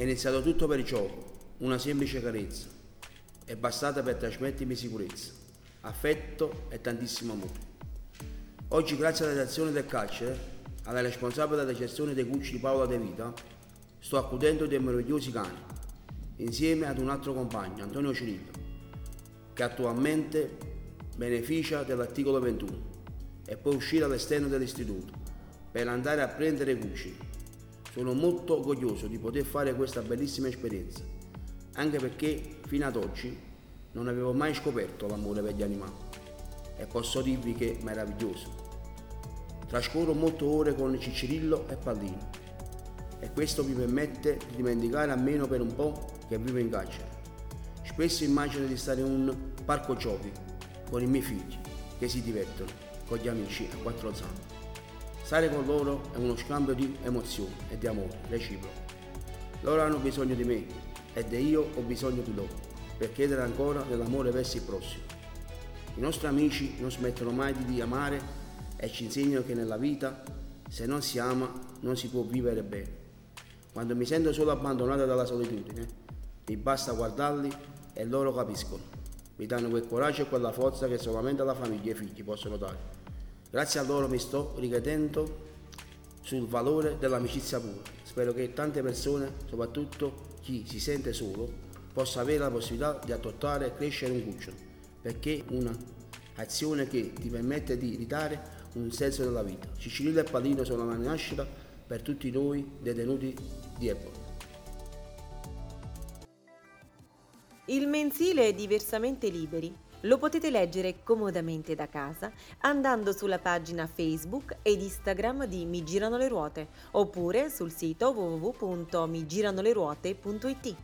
È iniziato tutto per gioco, una semplice carezza. È bastata per trasmettermi sicurezza, affetto e tantissimo amore. Oggi, grazie alla direzione del carcere, alla responsabile della gestione dei cucci di Paola De Vita, sto accudendo dei meravigliosi cani, insieme ad un altro compagno, Antonio Cirillo, che attualmente beneficia dell'articolo 21 e può uscire all'esterno dell'istituto per andare a prendere cucci. Sono molto orgoglioso di poter fare questa bellissima esperienza, anche perché fino ad oggi non avevo mai scoperto l'amore per gli animali e posso dirvi che è meraviglioso. Trascorro molte ore con Ciccirillo e Pallino e questo mi permette di dimenticare almeno per un po' che vivo in carcere. Spesso immagino di stare in un parco giochi con i miei figli che si divertono con gli amici a quattro zampe. Stare con loro è uno scambio di emozioni e di amore reciproco. Loro hanno bisogno di me ed io ho bisogno di loro per chiedere ancora dell'amore verso il prossimo. I nostri amici non smettono mai di amare e ci insegnano che nella vita se non si ama non si può vivere bene. Quando mi sento solo abbandonato dalla solitudine, mi basta guardarli e loro capiscono. Mi danno quel coraggio e quella forza che solamente la famiglia e i figli possono dare. Grazie a loro mi sto ricredendo sul valore dell'amicizia pura. Spero che tante persone, soprattutto chi si sente solo, possa avere la possibilità di adottare e crescere un cucciolo, perché è un'azione che ti permette di ridare un senso della vita. Cicillo e Palino sono la nascita per tutti noi detenuti di Ebola. Il mensile è diversamente liberi. Lo potete leggere comodamente da casa andando sulla pagina Facebook ed Instagram di Mi Girano le Ruote oppure sul sito www.migiranoleruote.it.